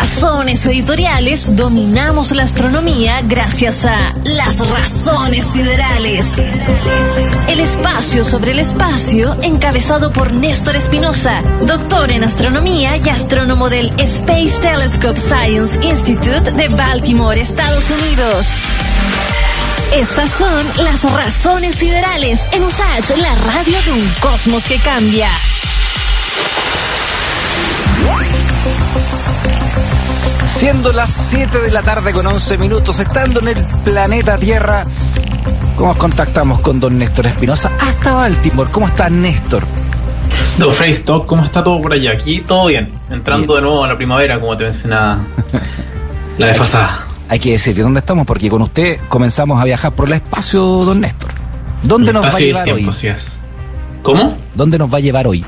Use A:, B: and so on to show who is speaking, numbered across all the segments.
A: razones editoriales dominamos la astronomía gracias a Las Razones Siderales. El espacio sobre el espacio, encabezado por Néstor Espinosa, doctor en astronomía y astrónomo del Space Telescope Science Institute de Baltimore, Estados Unidos. Estas son las razones siderales en USAT, la radio de un cosmos que cambia.
B: Siendo las 7 de la tarde con 11 minutos, estando en el planeta Tierra, ¿cómo contactamos con don Néstor Espinosa hasta Baltimore? ¿Cómo está Néstor?
C: Don Freystock, ¿cómo está todo por allá? Aquí todo bien, entrando de nuevo a la primavera, como te mencionaba la vez pasada.
B: Hay que decir, ¿de dónde estamos? Porque con usted comenzamos a viajar por el espacio, don Néstor. ¿Dónde nos va a llevar hoy?
C: ¿Cómo?
B: ¿Dónde nos va a llevar hoy?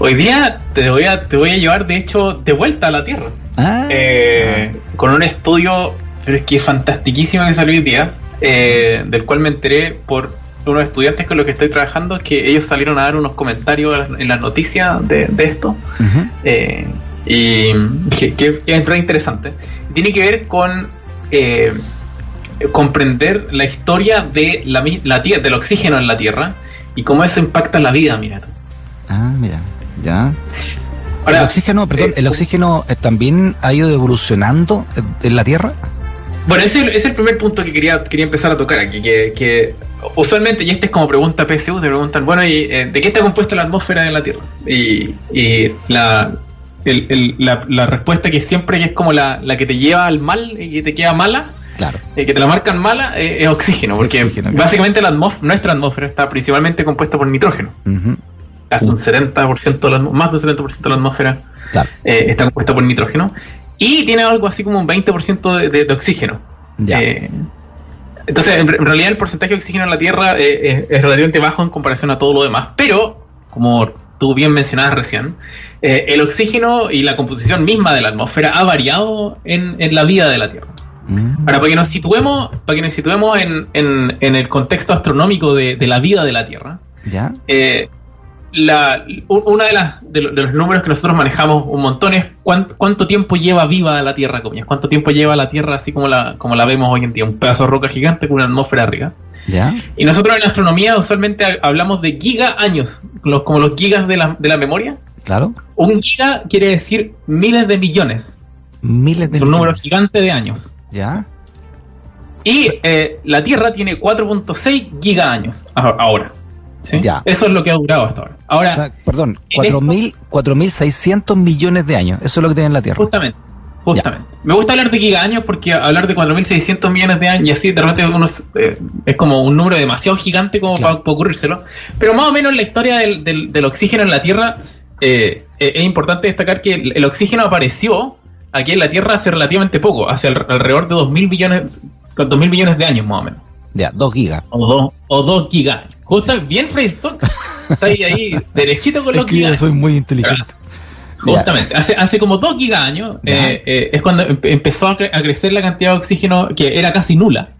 C: Hoy día te voy a, te voy a llevar, de hecho, de vuelta a la Tierra. Ah. Eh, con un estudio, pero es que es fantastiquísimo que salió hoy día, eh, del cual me enteré por unos estudiantes con los que estoy trabajando, que ellos salieron a dar unos comentarios en las noticias de, esto. Eh, y que, es muy interesante. Tiene que ver con comprender la historia de la, la tierra, del oxígeno en la Tierra y cómo eso impacta la vida, mira.
B: Ah, mira, ya el oxígeno, perdón, ¿el eh, oxígeno eh, también ha ido evolucionando en la Tierra?
C: Bueno, ese es el primer punto que quería, quería empezar a tocar aquí, que, usualmente, y este es como pregunta PSU, se preguntan, bueno, ¿y, eh, ¿de qué está compuesta la atmósfera de la Tierra? Y, la, la, respuesta que siempre es como la, que te lleva al mal y que te queda mala,
B: claro.
C: que te la marcan mala, es oxígeno, porque básicamente la nuestra atmósfera está principalmente compuesta por nitrógeno casi un 70%, más de un 70% de la atmósfera eh, está compuesta por nitrógeno. Y tiene algo así como un 20% de, oxígeno. Eh, entonces, en, realidad el porcentaje de oxígeno en la Tierra eh, es, relativamente bajo en comparación a todo lo demás. Pero, como tú bien mencionabas recién, el oxígeno y la composición misma de la atmósfera ha variado en, la vida de la Tierra. Mm. Ahora, para que nos situemos, para que nos situemos en, el contexto astronómico de, la vida de la Tierra,
B: ¿Ya?
C: La, una de, las, de, los números que nosotros manejamos un montón es cuánto, tiempo lleva viva la Tierra, comillas, cuánto tiempo lleva la Tierra así como la, como la vemos hoy en día, un pedazo de roca gigante con una atmósfera arriba. Y nosotros en astronomía usualmente hablamos de giga años, los, como los gigas de la, de la memoria.
B: Claro.
C: Un giga quiere decir miles de millones.
B: Miles de
C: Es un número gigante de años.
B: ¿Ya?
C: Y eh, la Tierra tiene 4.6 giga años ahora. Ya. Eso es lo que ha durado hasta ahora. Ahora,
B: perdón, 4.600 millones de años. Eso es lo que tiene en la Tierra.
C: Justamente. Justamente. Me gusta hablar de giga-años porque hablar de 4.600 millones de años y así de repente eh, es, como un número demasiado gigante como para, ocurrírselo. Pero más o menos la historia del, del, oxígeno en la Tierra eh, eh, es importante destacar que el, oxígeno apareció aquí en la Tierra hace relativamente poco, hace alrededor de 2.000 millones, 2.000 millones de años más o menos.
B: Ya, 2 gigas.
C: O 2 o dos gigas. Justo, bien Freestock. Está ahí, ahí derechito con los
B: es que soy muy inteligente.
C: Justamente, hace, hace como 2 gigas años eh, eh, es cuando empezó a, crecer la cantidad de oxígeno que era casi nula.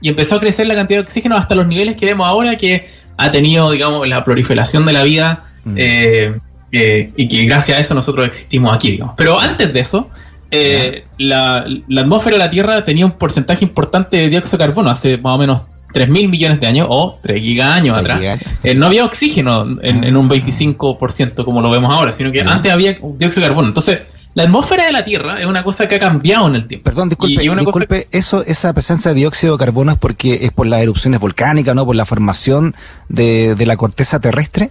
C: Y empezó a crecer la cantidad de oxígeno hasta los niveles que vemos ahora que ha tenido, digamos, la proliferación de la vida mm. eh, y que gracias a eso nosotros existimos aquí, digamos. Pero antes de eso, la, la, atmósfera de la Tierra tenía un porcentaje importante de dióxido de carbono hace más o menos 3 mil millones de años o 3 gigaños atrás, eh, no había oxígeno en, un 25% como lo vemos ahora, sino que antes había dióxido de carbono. Entonces, la atmósfera de la Tierra es una cosa que ha cambiado en el tiempo.
B: Perdón, disculpe, disculpe eso, esa presencia de dióxido de carbono es porque es por las erupciones volcánicas, ¿no? Por la formación de, la corteza terrestre.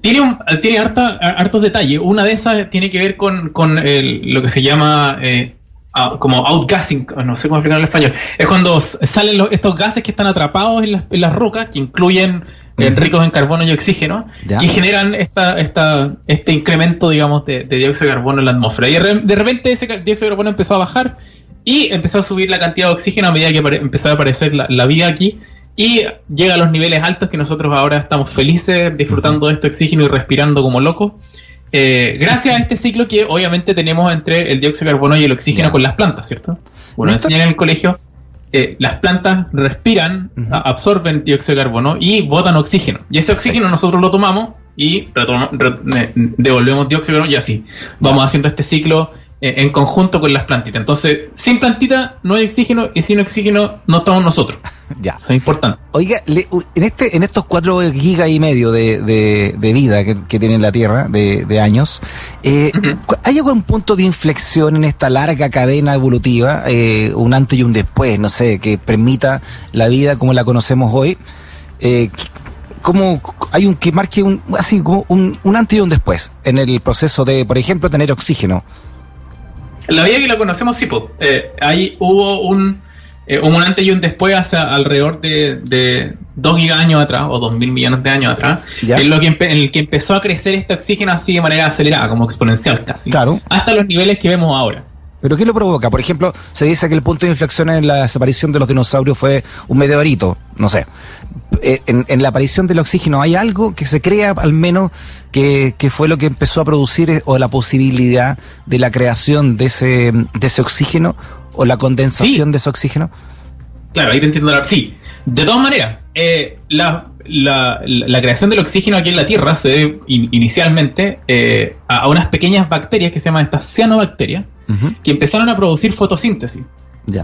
C: Tiene, un, tiene hartos detalles. Una de esas tiene que ver con, lo que se llama eh, como outgassing, no sé cómo explicarlo en español, es cuando salen estos gases que están atrapados en las, en las rocas, que incluyen eh, ricos en carbono y oxígeno, que generan esta, esta, este incremento, digamos, de, dióxido de carbono en la atmósfera. Y de repente ese dióxido de carbono empezó a bajar y empezó a subir la cantidad de oxígeno a medida que empezó a aparecer la, vida aquí. Y llega a los niveles altos que nosotros ahora estamos felices disfrutando de este oxígeno y respirando como locos. Eh, gracias a este ciclo que obviamente tenemos entre el dióxido de carbono y el oxígeno con las plantas, ¿cierto? Bueno, enseñan en el colegio, eh, las plantas respiran, absorben dióxido de carbono y botan oxígeno. Y ese oxígeno nosotros lo tomamos y devolvemos dióxido de carbono y así. Vamos haciendo este ciclo en conjunto con las plantitas. Entonces, sin plantita no hay oxígeno y sin oxígeno no estamos nosotros.
B: Ya.
C: Eso es importante.
B: Oiga, le- en este, en estos cuatro gigas y medio de, de- de vida que, que tiene la Tierra, de, de años, eh, ¿hay algún punto de inflexión en esta larga cadena evolutiva, eh, un antes y un después, no sé, que permita la vida como la conocemos hoy? Eh, ¿Cómo hay un que marque un, así como un, un antes y un después en el proceso de, por ejemplo, tener oxígeno?
C: La vida que la conocemos, sí, pues, eh, ahí hubo un, eh, un antes y un después hace alrededor de, de 2 gigaños atrás, o 2 mil millones de años atrás,
B: Ya.
C: en, lo que en el que empezó a crecer este oxígeno así de manera acelerada, como exponencial casi.
B: Claro.
C: Hasta los niveles que vemos ahora.
B: ¿Pero qué lo provoca? Por ejemplo, se dice que el punto de inflexión en la desaparición de los dinosaurios fue un meteorito, no sé. Eh, En, en la aparición del oxígeno, ¿hay algo que se crea al menos que, que fue lo que empezó a producir eh, o la posibilidad de la creación de ese, de ese oxígeno o la condensación
C: Sí.
B: de ese oxígeno?
C: Claro, ahí te entiendo. la- Sí, de todas maneras, eh, la, la- la- la creación del oxígeno aquí en la Tierra se debe in- inicialmente eh, a, a unas pequeñas bacterias que se llaman estas cianobacterias, Que empezaron a producir fotosíntesis.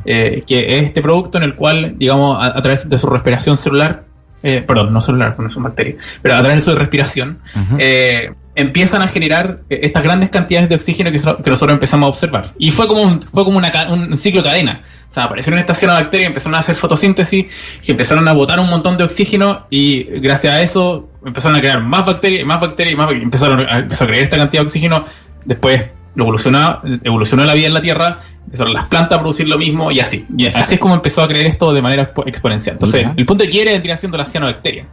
C: Eh, que es este producto en el cual, digamos, a, a través de su respiración celular, eh, perdón, no celular, no son bacterias, pero a través de su respiración, eh, empiezan a generar eh, estas grandes cantidades de oxígeno que, so- que nosotros empezamos a observar. Y fue como un, fue como una, ca- un ciclo cadena. O sea, aparecieron estas cianobacterias, empezaron a hacer fotosíntesis, que empezaron a botar un montón de oxígeno y gracias a eso empezaron a crear más bacterias, y más bacterias, y más bacterias. Empezaron a, empezó a crear esta cantidad de oxígeno. Después evolucionó, evolucionó la vida en la Tierra, empezaron las plantas a producir lo mismo y así. Y así es como empezó a creer esto de manera expo- exponencial. Entonces, el punto de quiere vendría siendo las cianobacterias.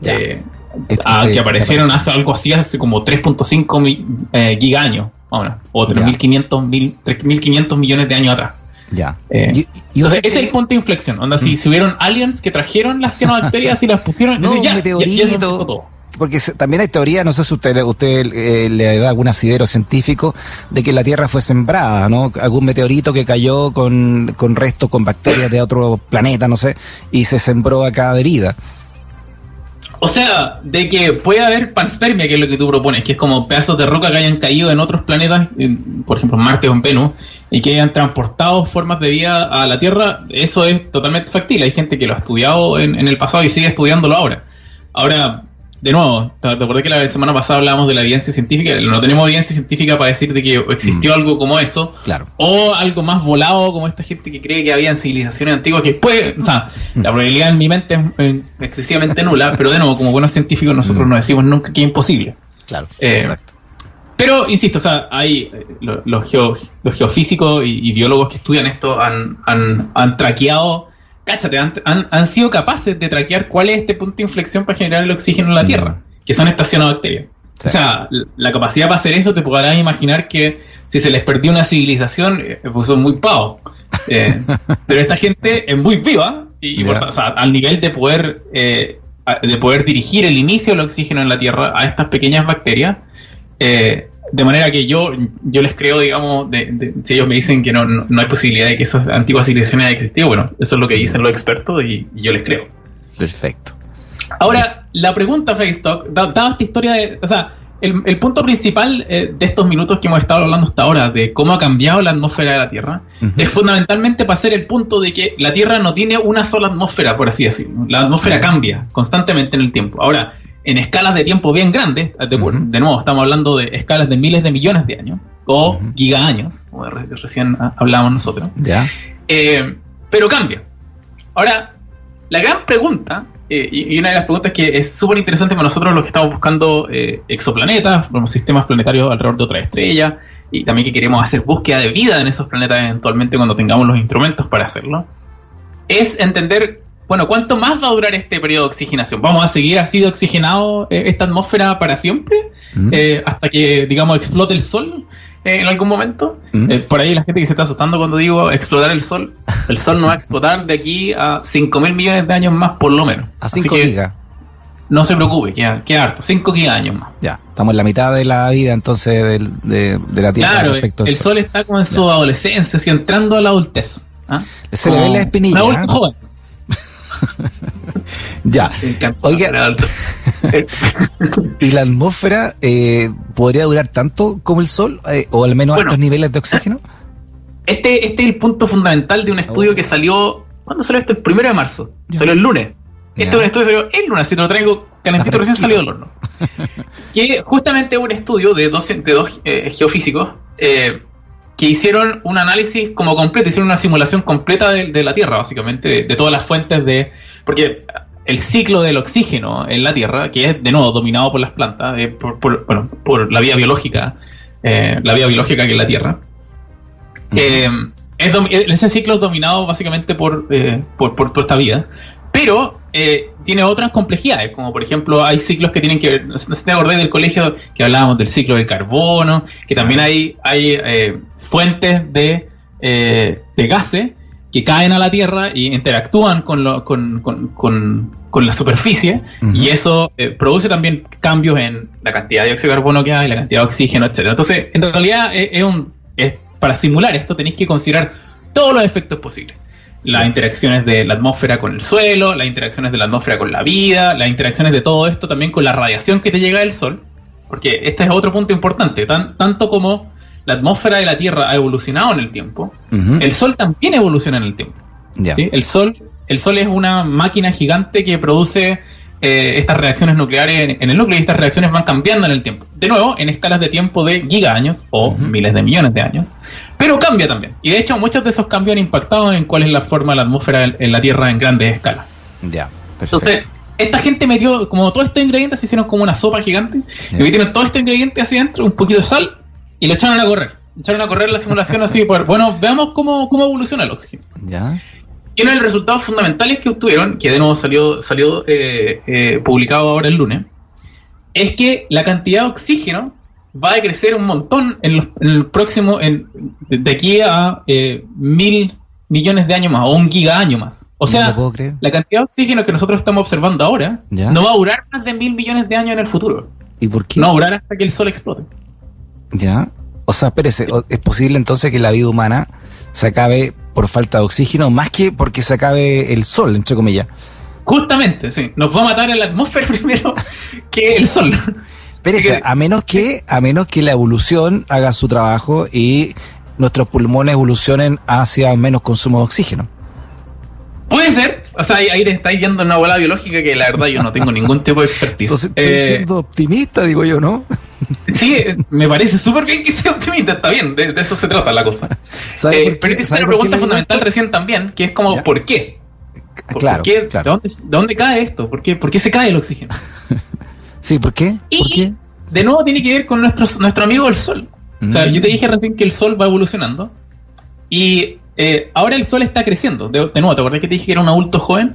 B: Ya.
C: Eh,
B: Este-
C: que aparecieron hace algo así hace como 3.5 mi- eh, gigaños, o menos, o
B: Ya.
C: 3.500 mil- 3.500 millones de años atrás.
B: Ya.
C: Eh,
B: Y- y
C: Entonces, ese es el punto de inflexión. Onda, si, si hubieron aliens que trajeron las cianobacterias y las pusieron,
B: No,
C: entonces ya,
B: un
C: ya- ya eso empezó todo.
B: Porque también hay teoría, no sé si usted, usted eh, le da algún asidero científico, de que la Tierra fue sembrada, ¿no? Algún meteorito que cayó con, con restos, con bacterias de otro planeta, no sé, y se sembró acá de vida.
C: O sea, de que puede haber panspermia, que es lo que tú propones, que es como pedazos de roca que hayan caído en otros planetas, por ejemplo Marte o en Venus, y que hayan transportado formas de vida a la Tierra, eso es totalmente factible. Hay gente que lo ha estudiado en el pasado y sigue estudiándolo ahora. Ahora, de nuevo, te, acordé que la semana pasada hablábamos de la evidencia científica, no tenemos evidencia científica para decir de que existió algo como eso,
B: Claro.
C: o algo más volado como esta gente que cree que habían civilizaciones antiguas que puede, o sea, la probabilidad en mi mente es eh, excesivamente nula, pero de nuevo, como buenos científicos nosotros no decimos nunca que es imposible.
B: Claro.
C: Eh,
B: Exacto.
C: Pero, insisto, o sea, hay eh, lo- los, geo- los geofísicos y, y biólogos que estudian esto han, han, han traqueado, cáchate, han, han, han sido capaces de traquear cuál es este punto de inflexión para generar el oxígeno en la Tierra, que son estas cianobacterias.
B: Sí.
C: O sea, la capacidad para hacer eso te podrás imaginar que si se les perdió una civilización, eh, pues son muy pavos. Eh, pero esta gente es muy viva y, y por
B: Ya.
C: ta- o sea, al nivel de poder eh, de poder dirigir el inicio del oxígeno en la Tierra a estas pequeñas bacterias eh, de manera que yo yo les creo digamos de, de- si ellos me dicen que no, no, no hay posibilidad de que esas antiguas civilizaciones hayan existido bueno eso es lo que dicen los expertos y, y yo les creo
B: Perfecto.
C: Ahora, la pregunta, Freystock, da- dada esta historia de. O sea, el, el punto principal eh, de estos minutos que hemos estado hablando hasta ahora, de cómo ha cambiado la atmósfera de la Tierra, es fundamentalmente para hacer el punto de que la Tierra no tiene una sola atmósfera, por así decirlo. La atmósfera cambia constantemente en el tiempo. Ahora, en escalas de tiempo bien grandes, de, nuevo, estamos hablando de escalas de miles de millones de años, o
B: Ujú.
C: gigaaños, como re- recién hablábamos nosotros.
B: Ya.
C: Eh, pero cambia. Ahora, la gran pregunta, eh, y, y una de las preguntas que es súper interesante para nosotros los que estamos buscando eh, exoplanetas, como sistemas planetarios alrededor de otra estrella, y también que queremos hacer búsqueda de vida en esos planetas eventualmente cuando tengamos los instrumentos para hacerlo, es entender, bueno, ¿cuánto más va a durar este periodo de oxigenación? ¿Vamos a seguir así de oxigenado eh, esta atmósfera para siempre?
B: Mm.
C: Eh, hasta que, digamos, explote el sol eh, en algún momento.
B: Mm.
C: Por ahí la gente que se está asustando cuando digo explotar el sol, el sol no va a explotar de aquí a 5 mil millones de años más, por lo menos.
B: A
C: Así
B: 5
C: que
B: gigas.
C: No se preocupe, queda, queda harto, 5 años más.
B: Ya. Estamos en la mitad de la vida entonces del- de, de la Tierra
C: Claro,
B: respecto
C: el
B: al
C: sol está como en su adolescencia, así entrando a la adultez. ¿ah?
B: Se le ven
C: Como
B: las espinillas,
C: Un adulto
B: ¿ah?
C: joven.
B: Ya. Oiga. ¿Y la atmósfera eh, podría durar tanto como el Sol? Eh, ¿O al menos
C: Bueno.
B: altos niveles de oxígeno?
C: Este, este es el punto fundamental de un estudio
B: Oh.
C: que salió. ¿Cuándo salió esto? El primero de marzo. Salió el lunes. Este es un estudio que salió el lunes, así te lo traigo calentito recién salido del horno. que justamente es un estudio de dos, de dos eh, geofísicos eh, que hicieron un análisis como completo, hicieron una simulación completa de, de la Tierra, básicamente, de, de todas las fuentes de. Porque el ciclo del oxígeno en la Tierra, que es de nuevo dominado por las plantas, eh, por, por- bueno, por la vía biológica, eh, la vía biológica que es la Tierra, eh, es ese ciclo es dominado básicamente por, por, esta vida. Pero eh, tiene otras complejidades, como por ejemplo hay ciclos que tienen que ver, no sé te acordás del colegio que hablábamos del ciclo del carbono, que también hay, hay eh, fuentes de, eh, de gases que caen a la Tierra y interactúan con, lo- con, con- con- con la superficie y eso eh, produce también cambios en la cantidad de dióxido de carbono que hay, la cantidad de oxígeno, etcétera. Entonces, en realidad es, es un es- para simular esto tenéis que considerar todos los efectos posibles. Las interacciones de la atmósfera con el suelo, las interacciones de la atmósfera con la vida, las interacciones de todo esto también con la radiación que te llega del sol, porque este es otro punto importante, tan- tanto como la atmósfera de la Tierra ha evolucionado en el tiempo, el sol también evoluciona en el tiempo. El sol, el sol es una máquina gigante que produce eh, estas reacciones nucleares en, en el núcleo y estas reacciones van cambiando en el tiempo. De nuevo, en escalas de tiempo de gigaños o miles de millones de años. Pero cambia también. Y de hecho, muchos de esos cambios han impactado en cuál es la forma de la atmósfera en, en la Tierra en grandes escalas.
B: Ya.
C: Entonces, esta gente metió como todos estos ingredientes, se hicieron como una sopa gigante.
B: Ya.
C: Y metieron todos estos ingredientes hacia adentro, un poquito de sal, y lo echaron a correr. Echaron a correr la simulación así, por, bueno, veamos cómo, cómo evoluciona el oxígeno.
B: ya.
C: Y uno de los resultados fundamentales que obtuvieron, que de nuevo salió, salió eh, eh, publicado ahora el lunes, es que la cantidad de oxígeno va a crecer un montón en, los- en el próximo, en- de, aquí a eh, mil millones de años más, o un giga-año más. O sea, la cantidad de oxígeno que nosotros estamos observando ahora
B: Ya.
C: no va a durar más de mil millones de años en el futuro.
B: ¿Y por qué?
C: No va a durar hasta que el sol explote.
B: Ya. O sea, espérese, ¿es posible entonces que la vida humana se acabe por falta de oxígeno más que porque se acabe el sol, entre comillas?
C: Justamente, sí. Nos va a matar en la atmósfera primero que el sol. Que-
B: a menos que, a menos que la evolución haga su trabajo y nuestros pulmones evolucionen hacia menos consumo de oxígeno.
C: Puede ser, o sea, ahí, le estáis yendo en una bola biológica que la verdad yo no tengo ningún tipo de expertise.
B: Entonces, estoy
C: Eh,
B: siendo optimista, digo yo, ¿no?
C: Sí, me parece súper bien que sea optimista, está bien, de, de eso se trata la cosa.
B: ¿Sabe
C: Eh, pero hiciste
B: ¿Sabe
C: una pregunta fundamental recién también, que es como,
B: Ya.
C: ¿por qué? ¿Por
B: Claro,
C: qué? ¿De, dónde, de dónde cae esto? ¿Por qué, ¿Por qué se cae el oxígeno?
B: Sí, ¿por qué? ¿Por
C: Y
B: qué?
C: de nuevo tiene que ver con nuestro, nuestro amigo el Sol. O sea,
B: Mm.
C: yo te dije recién que el Sol va evolucionando y eh, ahora el Sol está creciendo. De, de nuevo, ¿te acordás que te dije que era un adulto joven?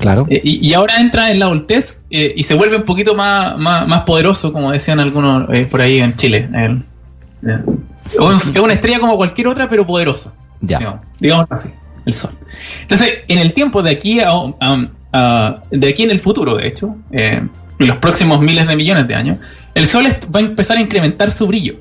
B: Claro.
C: Eh, y, y ahora entra en la adultez eh, y se vuelve un poquito más, más, más poderoso, como decían algunos eh, por ahí en Chile. Es un- es una estrella como cualquier otra, pero poderosa.
B: ya.
C: Digamos, digamos así, el Sol. Entonces, en el tiempo de aquí a, a- a- de aquí en el futuro, de hecho, en los próximos miles de millones de años, el Sol va a empezar a incrementar su brillo.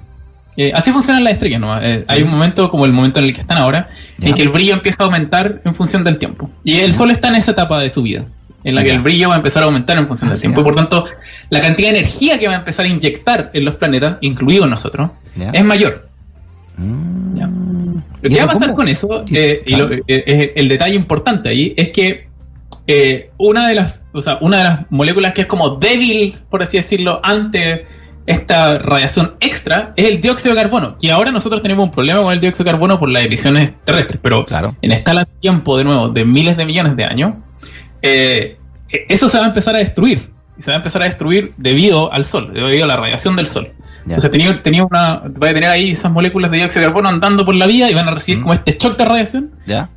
C: Eh, así funcionan las estrellas, ¿no? Eh, hay un momento como el momento en el que están ahora,
B: Ya.
C: en que el brillo empieza a aumentar en función del tiempo. Y el Sol está en esa etapa de su vida, en la que el brillo va a empezar a aumentar en función del tiempo. Y por tanto, la cantidad de energía que va a empezar a inyectar en los planetas, incluidos nosotros, es mayor.
B: Mm.
C: Lo
B: ¿Y
C: que va a pasar
B: cómo?
C: con eso,
B: Y-
C: eh, y lo- el detalle importante ahí, es que una de las, o sea, una de las moléculas que es como débil, por así decirlo, ante esta radiación extra es el dióxido de carbono, que ahora nosotros tenemos un problema con el dióxido de carbono por las emisiones terrestres, pero
B: Claro.
C: en escala de tiempo, de nuevo, de miles de millones de años, eh, eso se va a empezar a destruir. Y se va a empezar a destruir debido al sol, debido a la radiación del sol.
B: Ya.
C: O sea, tenía, tenía una, va a tener ahí esas moléculas de dióxido de carbono andando por la vía y van a recibir
B: Mm.
C: como este shock de radiación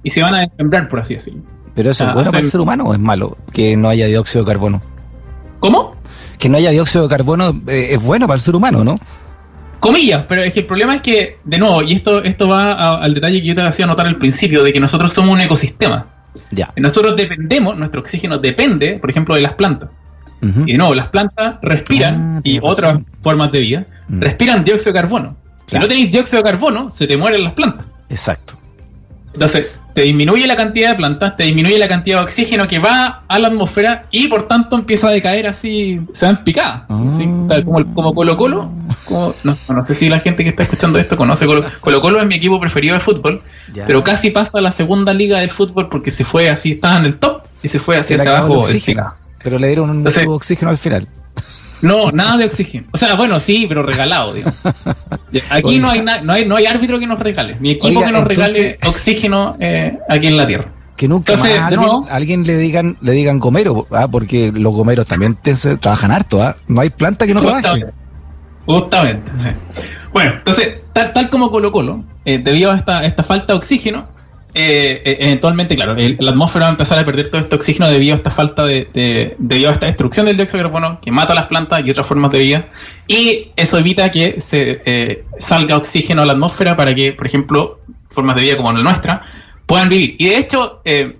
C: y se van a desmembrar, por así decirlo.
B: ¿Pero eso
C: Ah,
B: es bueno para el ser humano o es malo que no haya dióxido de carbono?
C: ¿Cómo?
B: Que no haya dióxido de carbono eh, es bueno para el ser humano, ¿no?
C: Comillas, pero es que el problema es que, de nuevo, y esto, esto va a- al detalle que yo te hacía notar al principio, de que nosotros somos un ecosistema.
B: Ya.
C: Nosotros dependemos, nuestro oxígeno depende, por ejemplo, de las plantas. Y de nuevo, las plantas respiran,
B: Ah,
C: y otras
B: razón.
C: formas de vida,
B: Mm.
C: respiran dióxido de carbono. Si no tenéis dióxido de carbono, se te mueren las plantas.
B: Exacto.
C: Entonces, te disminuye la cantidad de plantas, te disminuye la cantidad de oxígeno que va a la atmósfera y por tanto empieza a decaer así, se va en picada. así,
B: Ah.
C: tal como, como Colo Colo. como- no, no sé si la gente que está escuchando esto conoce Colo Colo. Colo es mi equipo preferido de fútbol,
B: Ya.
C: pero casi pasa a la segunda liga de fútbol porque se fue así, estaba en el top y se fue
B: Se
C: hacia,
B: le
C: hacia
B: el
C: abajo. en
B: oxígeno. Pero le dieron un
C: Entonces-
B: tubo de oxígeno al final.
C: No, nada de oxígeno. O sea, bueno, sí, pero regalado. Aquí
B: Oiga.
C: no hay, no hay no hay árbitro que nos regale, ni equipo
B: Oiga,
C: que nos
B: entonces-
C: regale oxígeno eh, aquí en la Tierra.
B: Que nunca
C: Entonces,
B: más a alguien,
C: nuevo-
B: a alguien le digan le digan gomero, ¿ah? porque los gomeros también te- se- trabajan harto. ¿ah? No hay planta que no trabaje.
C: Justamente. Justamente. sí. Bueno, entonces, tal, tal como Colo Colo, eh, debido a esta, esta falta de oxígeno, eh, eh, eventualmente, claro, el- la atmósfera va a empezar a perder todo este oxígeno debido a esta falta de, de- debido a esta destrucción del dióxido de carbono que mata las plantas y otras formas de vida. Y eso evita que se eh, salga oxígeno a la atmósfera para que, por ejemplo, formas de vida como la nuestra puedan vivir. Y de hecho, eh,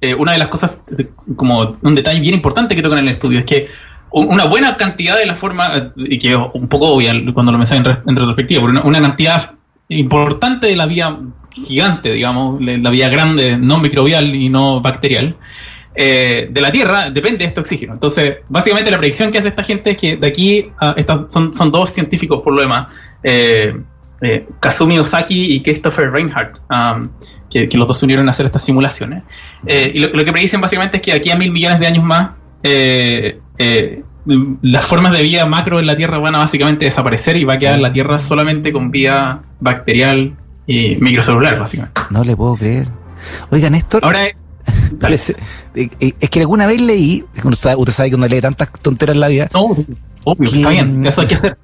C: eh, una de las cosas, de- como un detalle bien importante que tocan en el estudio, es que un- una buena cantidad de la forma, eh, y que un poco obvia cuando lo mencioné en retrospectiva, pero una, una cantidad importante de la vía gigante, digamos, la vía grande, no microbial y no bacterial, eh, de la Tierra depende de este oxígeno. Entonces, básicamente la predicción que hace esta gente es que de aquí son, dos científicos por lo demás, eh, eh, Kazumi Ozaki y Christopher Reinhardt, um, que, los dos se unieron a hacer estas simulaciones. Y lo, lo que predicen básicamente es que de aquí a mil millones de años más, las formas de vida macro en la Tierra van a básicamente desaparecer y va a quedar la Tierra solamente con vida bacterial y microcelular, básicamente.
B: No le puedo creer. Oiga, Néstor.
C: Ahora, dale.
B: parece- eh, eh, es que alguna vez leí, usted sabe que uno lee tantas tonteras en la vida,
C: no, obvio,
B: Que-
C: está bien, eso hay que hacer.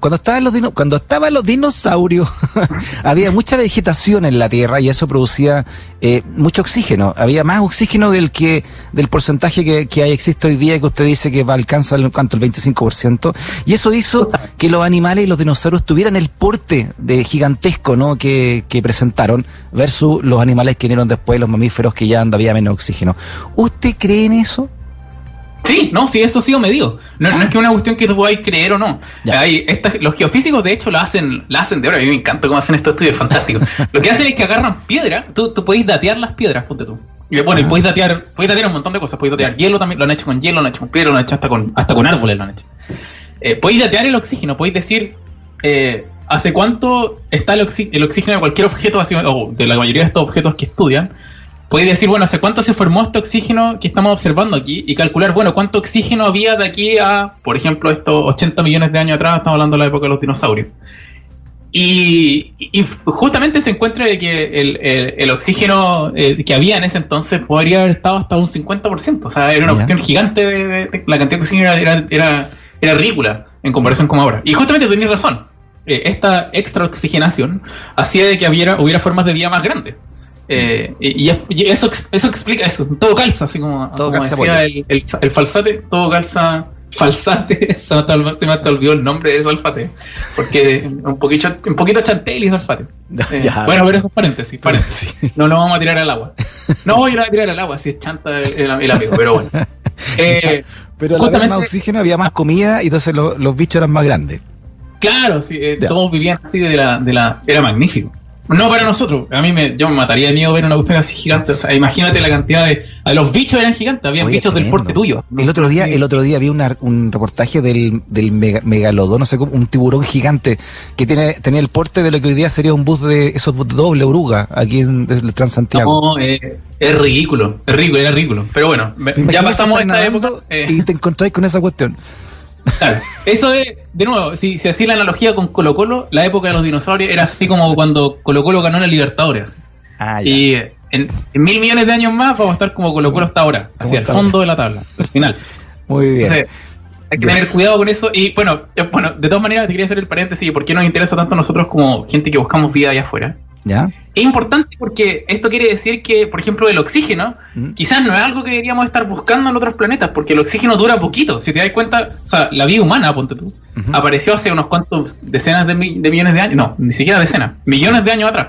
B: Cuando estaban los, dino- cuando estaban los dinosaurios, había mucha vegetación en la Tierra y eso producía eh, mucho oxígeno. Había más oxígeno del que del porcentaje que, que hay, existe hoy día que usted dice que va a alcanzar el, ¿cuánto? el 25%. Y eso hizo que los animales y los dinosaurios tuvieran el porte de gigantesco ¿no? que, que presentaron versus los animales que vinieron después, los mamíferos que ya había menos oxígeno. ¿Usted cree en eso?
C: Sí, no, sí, eso ha sido medido. No, no es que una cuestión que tú podáis creer o no. Hay estas- los geofísicos, de hecho, lo hacen, la hacen de ahora. A mí me encanta cómo hacen estos estudios fantásticos. lo que hacen es que agarran piedra, tú, tú podéis datear las piedras, ponte tú. Y bueno, y
B: Ah.
C: podéis datear, podéis datear un montón de cosas. Podéis datear hielo también, lo han hecho con hielo, lo han hecho con piedra, lo han hecho hasta con, hasta con árboles, lo han hecho. Eh, podéis datear el oxígeno, podéis decir eh, hace cuánto está el, oxi- el oxígeno de cualquier objeto, o de la mayoría de estos objetos que estudian. Podéis decir, bueno, hace cuánto se formó este oxígeno que estamos observando aquí y calcular, bueno, cuánto oxígeno había de aquí a, por ejemplo, estos 80 millones de años atrás, estamos hablando de la época de los dinosaurios. Y, y justamente se encuentra de que el, el- el oxígeno eh, que había en ese entonces podría haber estado hasta un 50%. O sea, era una
B: Mira.
C: cuestión gigante. De, de- de- la cantidad de oxígeno era, era, era, era ridícula en comparación con ahora. Y justamente tenéis razón. Eh, esta extra oxigenación hacía de que hubiera, hubiera formas de vida más grandes. Eh, y, eso, eso explica eso. Todo calza, así como,
B: Todo
C: como
B: calza,
C: decía el, el, el falsate, todo calza. Falsate, se me, hasta olvidó el nombre de Salfate, porque un poquito, un poquito chantel y Salfate. Eh,
B: Ya.
C: bueno, pero esos paréntesis, paréntesis.
B: Sí.
C: No lo vamos a tirar al agua. No voy a ir a tirar al agua si es chanta el, el- el amigo, pero bueno. Eh,
B: Pero al
C: justamente-
B: más oxígeno había más comida y entonces lo- los bichos eran más grandes.
C: Claro, sí, eh, todos vivían así de la, de la. Era magnífico. No para nosotros. A mí me, yo me mataría de miedo ver una cuestión así gigante. O sea, imagínate la cantidad de. a Los bichos eran gigantes, habían
B: Oye,
C: bichos del porte tuyo.
B: El otro día,
C: Sí.
B: el otro día vi una- un reportaje del, del mega- megalodón, no sé cómo, un tiburón gigante que tiene, tenía el porte de lo que hoy día sería un bus de esos bus de doble oruga aquí en el Transantiago.
C: No, eh, es ridículo. Es ridículo, era ridículo. Pero bueno, me-
B: ¿Te
C: ya pasamos
B: estar
C: esa época. eh,
B: y te encontráis con esa cuestión.
C: Claro. Eso de, de nuevo, si, si así la analogía con Colo Colo, la época de los dinosaurios era así como cuando Colo Colo ganó la Libertadores.
B: Ah,
C: Y en, en mil millones de años más vamos a estar como Colo Colo hasta ahora, hacia el fondo de la tabla, al final.
B: Muy bien.
C: Entonces, hay que tener cuidado con eso. Y bueno, eh, bueno, de todas maneras te quería hacer el paréntesis, ¿por qué nos interesa tanto a nosotros como gente que buscamos vida allá afuera?
B: ¿Ya?
C: Es importante porque esto quiere decir que, por ejemplo, el oxígeno
B: Mm.
C: quizás no es algo que deberíamos estar buscando en otros planetas, porque el oxígeno dura poquito. Si te das cuenta, o sea, la vida humana, ponte tú, apareció hace unos cuantos decenas de, mi- de millones de años, no, ni siquiera decenas, millones de años atrás.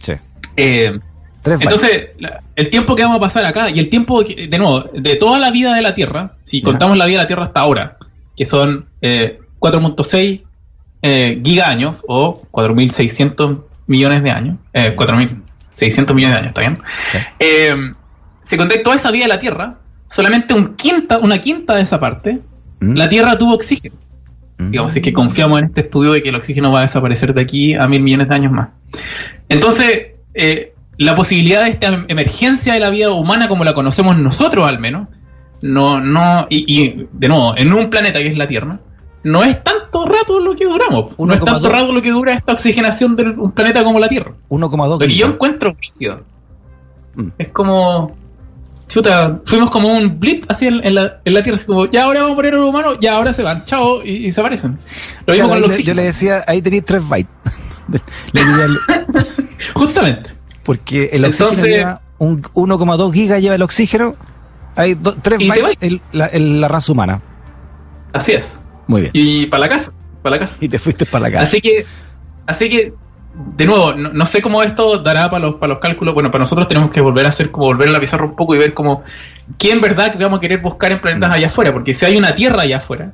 B: Sí.
C: Eh, entonces, la- el tiempo que vamos a pasar acá y el tiempo, que- de nuevo, de toda la vida de la Tierra, si contamos la vida de la Tierra hasta ahora, que son eh, 4.6 eh, giga años o 4.600 millones de años, eh, 4.000, 600 millones de años, ¿está bien?
B: Sí.
C: Eh, si conté toda esa vida de la Tierra, solamente un quinta, una quinta de esa parte,
B: Mm.
C: la Tierra tuvo oxígeno.
B: Mm.
C: Digamos, si es que confiamos en este estudio de que el oxígeno va a desaparecer de aquí a mil millones de años más. Entonces, eh, la posibilidad de esta em- emergencia de la vida humana como la conocemos nosotros al menos, no, no, y, y, de nuevo, en un planeta que es la Tierra, no es tanto rato lo que duramos. No es
B: 1,2.
C: tanto rato lo que dura esta oxigenación de un planeta como la Tierra.
B: 1,2
C: Lo que yo encuentro rígido
B: Mm.
C: es como. Chuta, fuimos como un blip así en, en la, en la Tierra, así como, ya ahora vamos a poner a los humanos, ya ahora se van, chao, y, y se aparecen. Lo mismo
B: Claro,
C: con el
B: le- yo
C: oxígeno.
B: le decía, ahí tenéis 3 bytes. El-
C: Justamente.
B: porque el oxígeno
C: Entonces-
B: lleva un 1,2 gigas lleva el oxígeno. Hay 3
C: Y te
B: bytes en la, en la raza humana.
C: Así es.
B: Muy bien.
C: Y para la casa, para la casa.
B: Y te fuiste para la casa.
C: Así que, así que, de nuevo, no, no sé cómo esto dará para los, para los cálculos. Bueno, para nosotros tenemos que volver a hacer como volver a la pizarra un poco y ver como qué en verdad que vamos a querer buscar en planetas allá afuera. Porque si hay una Tierra allá afuera,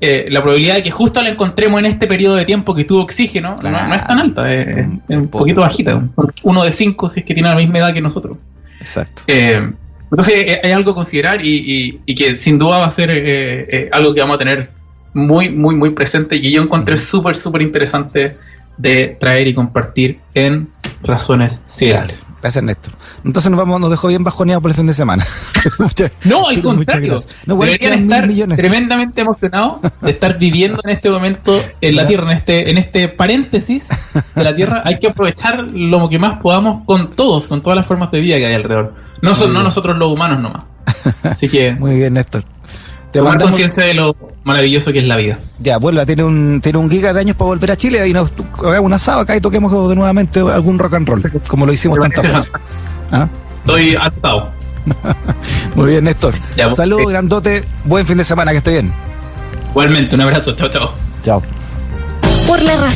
C: eh, la probabilidad de que justo la encontremos en este periodo de tiempo que tuvo oxígeno no-
B: Claro.
C: no, es tan alta, es, es
B: Un
C: poquito bajita. un- Uno de cinco si es que tiene la misma edad que nosotros.
B: Exacto.
C: Eh, entonces eh, hay algo a considerar y, y- y que sin duda va a ser eh, algo que vamos a tener muy, muy, muy presente y yo encontré súper, súper interesante de traer y compartir en Razones
B: Dale.
C: Ciegales.
B: Gracias, Néstor. Entonces nos vamos, nos dejó bien bajoneados por el fin de semana.
C: No, al contrario.
B: No,
C: Deberían estar
B: millones.
C: tremendamente emocionados de estar viviendo en este momento en la. Tierra, en este, en este paréntesis de la Tierra. Hay que aprovechar lo que más podamos con todos, con todas las formas de vida que hay alrededor. No, son, no nosotros los humanos nomás. Así que
B: Muy bien, Néstor. Te
C: tomar conciencia de lo maravilloso que es la vida.
B: ya, vuelva, tiene un, tiene un giga de años para volver a Chile y nos hagamos un asado acá y toquemos de nuevamente algún rock and roll, como lo hicimos tantas veces. ¿Ah?
C: Estoy atado.
B: Muy bien, Néstor.
C: Ya, pues,
B: Saludos,
C: ok.
B: grandote. Buen fin de semana, que esté bien.
C: Igualmente, un abrazo. Chao, chao.
B: Chao.
A: Por la razón